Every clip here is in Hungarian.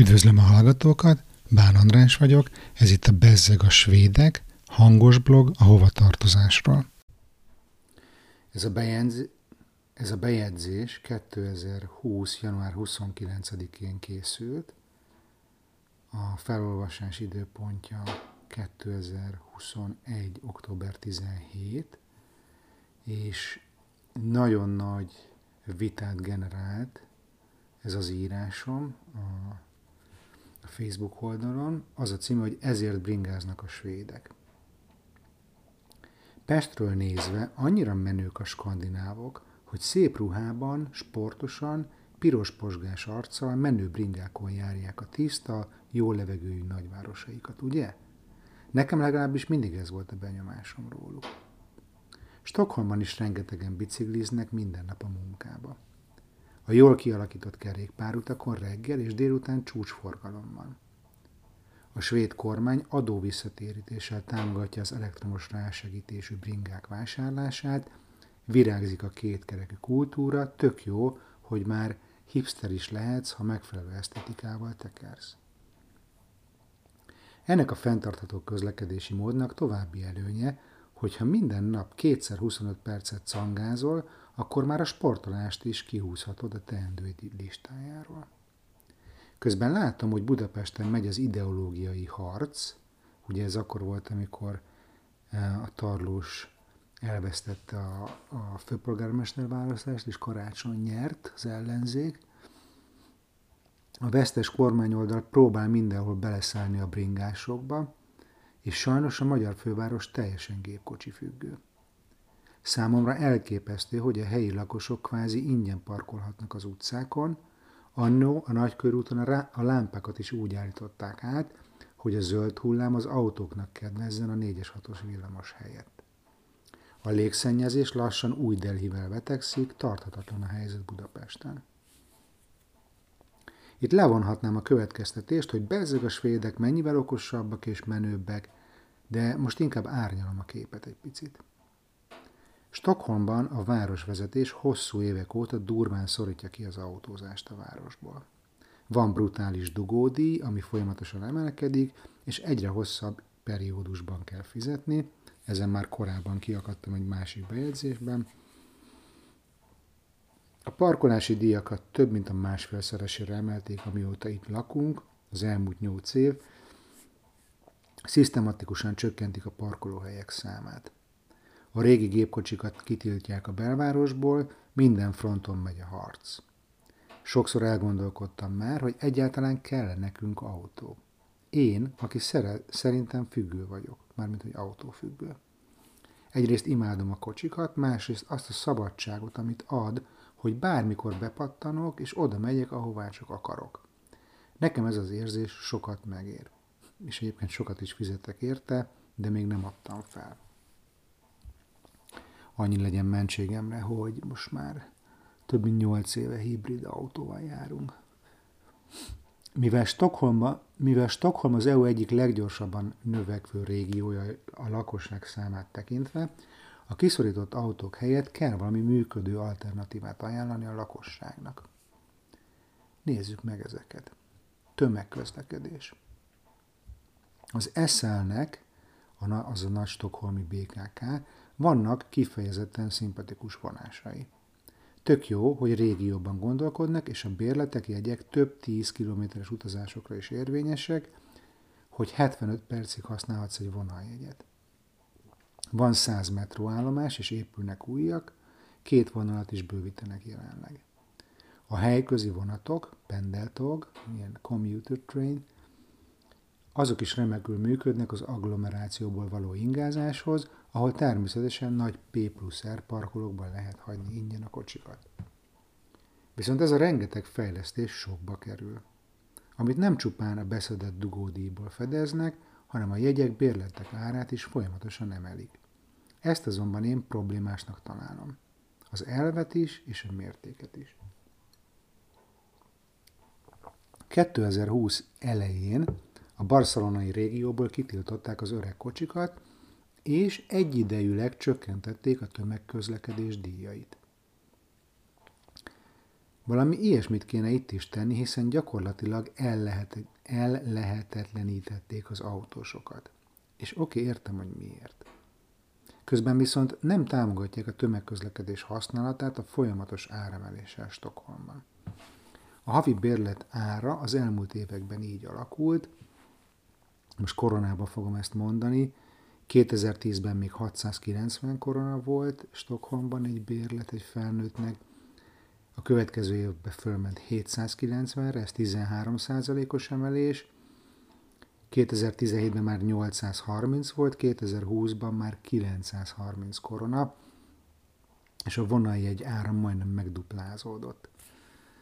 Üdvözlöm a hallgatókat, Bán András vagyok, ez itt a Bezzeg a Svédek, hangos blog a hovatartozásról. Ez a, bejegyz, ez a bejegyzés 2020. január 29-én készült, a felolvasás időpontja 2021. október 17, és nagyon nagy vitát generált ez az írásom a Facebook oldalon, az a cím, hogy ezért bringáznak a svédek. Pestről nézve annyira menők a skandinávok, hogy szép ruhában, sportosan, piros posgás arccal menő bringákon járják a tiszta, jó levegőjű nagyvárosaikat, ugye? Nekem legalábbis mindig ez volt a benyomásom róluk. Stockholmban is rengetegen bicikliznek minden nap a munkába. A jól kialakított kerékpárutakon reggel és délután csúcsforgalom van. A svéd kormány adóvisszatérítéssel támogatja az elektromos rásegítésű bringák vásárlását, virágzik a kétkerekű kultúra, tök jó, hogy már hipster is lehetsz, ha megfelelő esztetikával tekersz. Ennek a fenntartható közlekedési módnak további előnye, hogyha minden nap kétszer 25 percet cangázol, akkor már a sportolást is kihúzhatod a teendőid listájáról. Közben látom, hogy Budapesten megy az ideológiai harc, ugye ez akkor volt, amikor eh, a Tarlós elvesztette a, a főpolgármester választást, és karácsony nyert az ellenzék. A vesztes kormányoldal próbál mindenhol beleszállni a bringásokba, és sajnos a magyar főváros teljesen gépkocsi függő. Számomra elképesztő, hogy a helyi lakosok kvázi ingyen parkolhatnak az utcákon, annó a nagykörúton a, rá, a lámpákat is úgy állították át, hogy a zöld hullám az autóknak kedvezzen a 4-es 6-os villamos helyett. A légszennyezés lassan új Delhivel vetekszik, tarthatatlan a helyzet Budapesten. Itt levonhatnám a következtetést, hogy bezzeg a svédek mennyivel okosabbak és menőbbek, de most inkább árnyalom a képet egy picit. Stockholmban a városvezetés hosszú évek óta durván szorítja ki az autózást a városból. Van brutális dugódíj, ami folyamatosan emelkedik, és egyre hosszabb periódusban kell fizetni. Ezen már korábban kiakadtam egy másik bejegyzésben. A parkolási díjakat több mint a másfélszeresére emelték, amióta itt lakunk, az elmúlt nyolc év. Szisztematikusan csökkentik a parkolóhelyek számát. A régi gépkocsikat kitiltják a belvárosból, minden fronton megy a harc. Sokszor elgondolkodtam már, hogy egyáltalán kell nekünk autó. Én, aki szere, szerintem függő vagyok, mármint hogy autófüggő. Egyrészt imádom a kocsikat, másrészt azt a szabadságot, amit ad, hogy bármikor bepattanok, és oda megyek, ahová csak akarok. Nekem ez az érzés sokat megér. És egyébként sokat is fizetek érte, de még nem adtam fel annyi legyen mentségemre, hogy most már több mint 8 éve hibrid autóval járunk. Mivel, Stockholm, mivel Stockholm az EU egyik leggyorsabban növekvő régiója a lakosság számát tekintve, a kiszorított autók helyett kell valami működő alternatívát ajánlani a lakosságnak. Nézzük meg ezeket. Tömegközlekedés. Az SL-nek, az a nagy stokholmi BKK, vannak kifejezetten szimpatikus vonásai. Tök jó, hogy régióban gondolkodnak, és a bérletek, jegyek több 10 kilométeres utazásokra is érvényesek, hogy 75 percig használhatsz egy vonaljegyet. Van 100 metróállomás, és épülnek újak, két vonalat is bővítenek jelenleg. A helyközi vonatok, pendeltog, ilyen commuter train, azok is remekül működnek az agglomerációból való ingázáshoz, ahol természetesen nagy P plusz R parkolókban lehet hagyni ingyen a kocsikat. Viszont ez a rengeteg fejlesztés sokba kerül, amit nem csupán a beszedett dugódíjból fedeznek, hanem a jegyek bérletek árát is folyamatosan emelik. Ezt azonban én problémásnak találom. Az elvet is, és a mértéket is. 2020 elején a barcelonai régióból kitiltották az öreg kocsikat, és egyidejűleg csökkentették a tömegközlekedés díjait. Valami ilyesmit kéne itt is tenni, hiszen gyakorlatilag ellehetetlenítették az autósokat. És oké, értem, hogy miért. Közben viszont nem támogatják a tömegközlekedés használatát a folyamatos áremeléssel Stockholmban. A havi bérlet ára az elmúlt években így alakult, most koronában fogom ezt mondani, 2010-ben még 690 korona volt Stockholmban egy bérlet egy felnőttnek, a következő évben fölment 790-re, ez 13 os emelés, 2017-ben már 830 volt, 2020-ban már 930 korona, és a vonaljegy ára majdnem megduplázódott.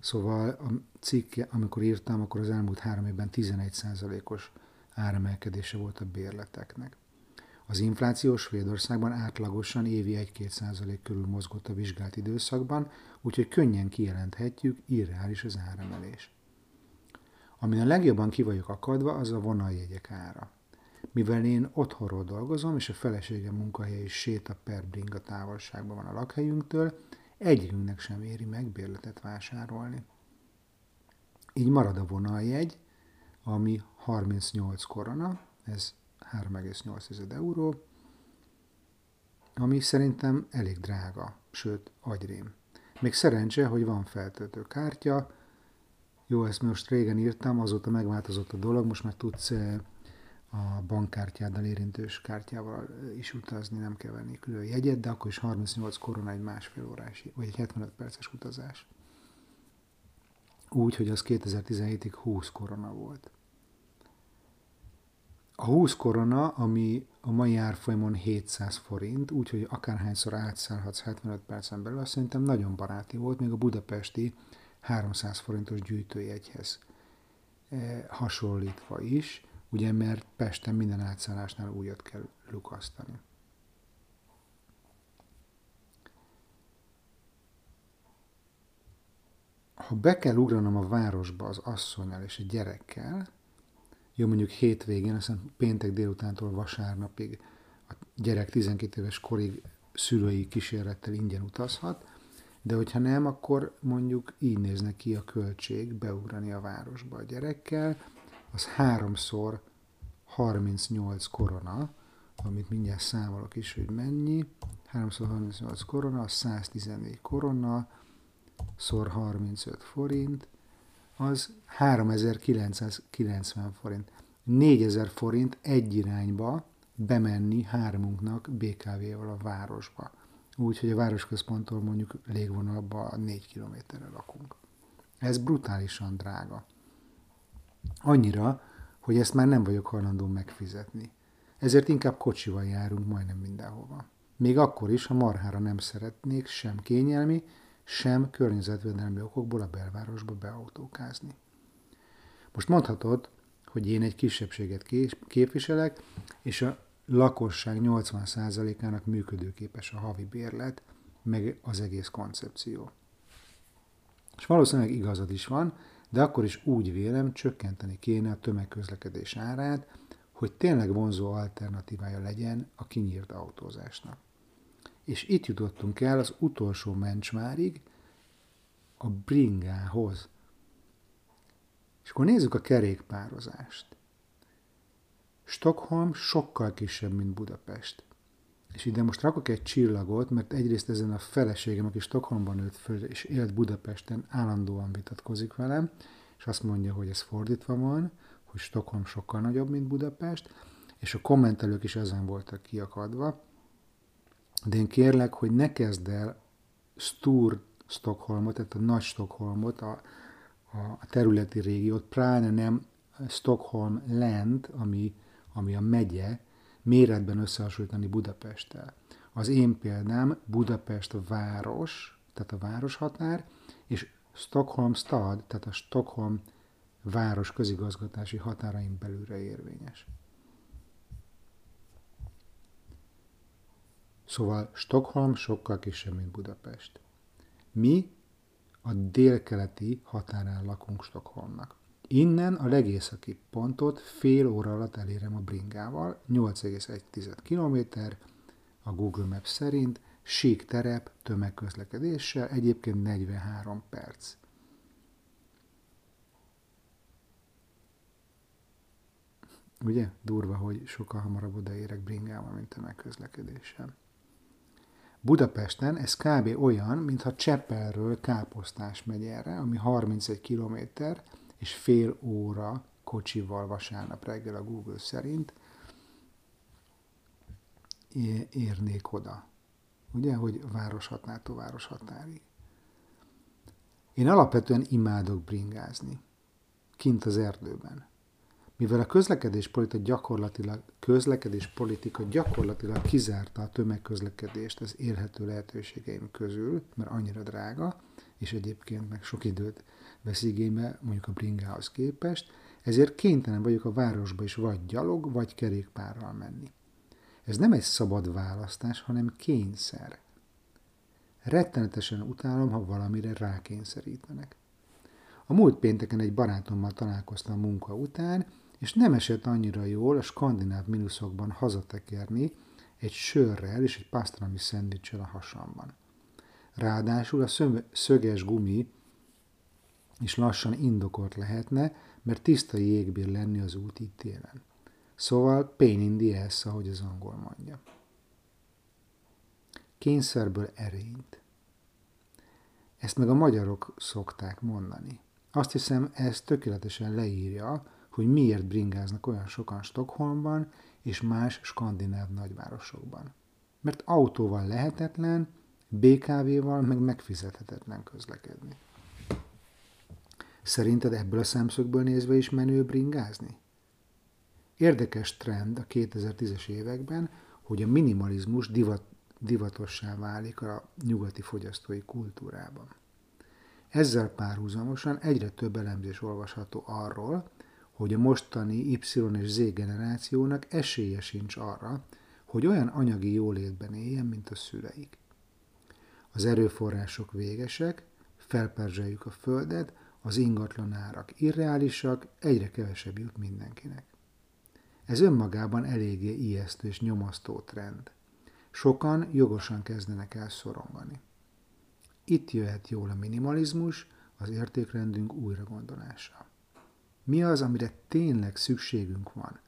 Szóval a cikk, amikor írtam, akkor az elmúlt három évben 11%-os áremelkedése volt a bérleteknek. Az infláció Svédországban átlagosan évi 1-2% körül mozgott a vizsgált időszakban, úgyhogy könnyen kijelenthetjük, irreális az áremelés. Amin a legjobban ki vagyok akadva, az a vonaljegyek ára. Mivel én otthonról dolgozom, és a feleségem munkahelye is séta per bringa távolságban van a lakhelyünktől, egyikünknek sem éri meg bérletet vásárolni. Így marad a vonaljegy, ami 38 korona, ez 3,8 euró, ami szerintem elég drága, sőt, agyrém. Még szerencse, hogy van feltöltő kártya, jó, ezt most régen írtam, azóta megváltozott a dolog, most már tudsz eh, a bankkártyáddal érintős kártyával is utazni, nem kell venni külön jegyet, de akkor is 38 korona egy másfél órás, vagy egy 75 perces utazás. Úgy, hogy az 2017-ig 20 korona volt. A 20 korona, ami a mai árfolyamon 700 forint, úgyhogy akárhányszor átszállhatsz 75 percen belül, azt szerintem nagyon baráti volt, még a budapesti 300 forintos gyűjtőjegyhez eh, hasonlítva is, ugye mert Pesten minden átszállásnál újat kell lukasztani. Ha be kell ugranom a városba az asszonyal és a gyerekkel, jó mondjuk hétvégén, aztán péntek délutántól vasárnapig a gyerek 12 éves korig szülői kísérlettel ingyen utazhat, de hogyha nem, akkor mondjuk így néznek ki a költség beugrani a városba a gyerekkel, az háromszor 38 korona, amit mindjárt számolok is, hogy mennyi, 338 korona, az 114 korona, szor 35 forint, az 3990 forint. 4000 forint egy irányba bemenni hármunknak BKV-val a városba. Úgyhogy a városközponttól mondjuk légvonalban 4 kilométerre lakunk. Ez brutálisan drága. Annyira, hogy ezt már nem vagyok hajlandó megfizetni. Ezért inkább kocsival járunk majdnem mindenhova. Még akkor is, ha marhára nem szeretnék sem kényelmi, sem környezetvédelmi okokból a belvárosba beautókázni. Most mondhatod, hogy én egy kisebbséget képviselek, és a lakosság 80%-ának működőképes a havi bérlet, meg az egész koncepció. És valószínűleg igazad is van, de akkor is úgy vélem, csökkenteni kéne a tömegközlekedés árát, hogy tényleg vonzó alternatívája legyen a kinyírt autózásnak. És itt jutottunk el az utolsó mencsmárig, a bringához. És akkor nézzük a kerékpározást. Stockholm sokkal kisebb, mint Budapest. És ide most rakok egy csillagot, mert egyrészt ezen a feleségem, aki Stockholmban nőtt föl, és élt Budapesten, állandóan vitatkozik velem, és azt mondja, hogy ez fordítva van, hogy Stockholm sokkal nagyobb, mint Budapest, és a kommentelők is ezen voltak kiakadva. De én kérlek, hogy ne kezd el Stur Stockholmot, tehát a nagy Stockholmot, a, a területi régiót, pláne nem Stockholm Land, ami, ami a megye, méretben összehasonlítani Budapesttel. Az én példám Budapest város, tehát a városhatár, és Stockholm stad, tehát a Stockholm város közigazgatási határain belülre érvényes. Szóval Stockholm sokkal kisebb, mint Budapest. Mi a délkeleti határán lakunk Stockholmnak. Innen a legészaki pontot fél óra alatt elérem a bringával, 8,1 km, a Google Maps szerint, sík terep, tömegközlekedéssel, egyébként 43 perc. Ugye? Durva, hogy sokkal hamarabb odaérek bringával, mint tömegközlekedéssel. Budapesten ez kb. olyan, mintha Cseppelről Káposztás megy erre, ami 31 kilométer és fél óra kocsival vasárnap reggel a Google szerint érnék oda. Ugye, hogy városhatártól városhatárig. Én alapvetően imádok bringázni. Kint az erdőben. Mivel a közlekedés politika gyakorlatilag, közlekedés politika gyakorlatilag kizárta a tömegközlekedést az érhető lehetőségeim közül, mert annyira drága, és egyébként meg sok időt vesz igénybe mondjuk a bringához képest, ezért kénytelen vagyok a városba is vagy gyalog, vagy kerékpárral menni. Ez nem egy szabad választás, hanem kényszer. Rettenetesen utálom, ha valamire rákényszerítenek. A múlt pénteken egy barátommal találkoztam munka után, és nem esett annyira jól a skandináv minuszokban hazatekerni egy sörrel és egy pastrami szendvicsel a hasamban. Ráadásul a szöges gumi is lassan indokolt lehetne, mert tiszta jég bír lenni az út itt télen. Szóval pain in the ass, ahogy az angol mondja. Kényszerből erényt. Ezt meg a magyarok szokták mondani. Azt hiszem, ez tökéletesen leírja, hogy miért bringáznak olyan sokan Stockholmban és más skandináv nagyvárosokban. Mert autóval lehetetlen, BKV-val meg megfizethetetlen közlekedni. Szerinted ebből a szemszögből nézve is menő bringázni? Érdekes trend a 2010-es években, hogy a minimalizmus divat, divatossá válik a nyugati fogyasztói kultúrában. Ezzel párhuzamosan egyre több elemzés olvasható arról, hogy a mostani Y és Z generációnak esélye sincs arra, hogy olyan anyagi jólétben éljen, mint a szüleik. Az erőforrások végesek, felperzseljük a földet, az ingatlan árak irreálisak, egyre kevesebb jut mindenkinek. Ez önmagában eléggé ijesztő és nyomasztó trend. Sokan jogosan kezdenek el szorongani. Itt jöhet jól a minimalizmus, az értékrendünk újragondolása. Mi az, amire tényleg szükségünk van?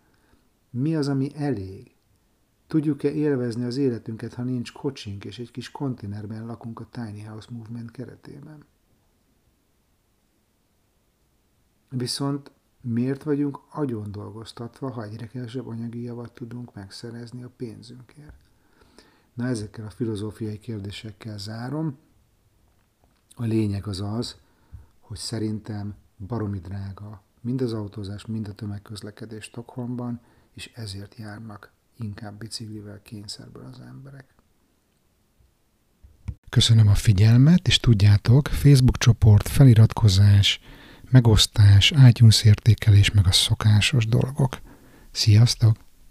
Mi az, ami elég? Tudjuk-e élvezni az életünket, ha nincs kocsink és egy kis konténerben lakunk a Tiny House Movement keretében? Viszont miért vagyunk agyon dolgoztatva, ha egyre kevesebb anyagi javat tudunk megszerezni a pénzünkért? Na ezekkel a filozófiai kérdésekkel zárom. A lényeg az az, hogy szerintem baromi drága mind az autózás, mind a tömegközlekedés Stockholmban, és ezért járnak inkább biciklivel kényszerből az emberek. Köszönöm a figyelmet, és tudjátok, Facebook csoport, feliratkozás, megosztás, iTunes értékelés, meg a szokásos dolgok. Sziasztok!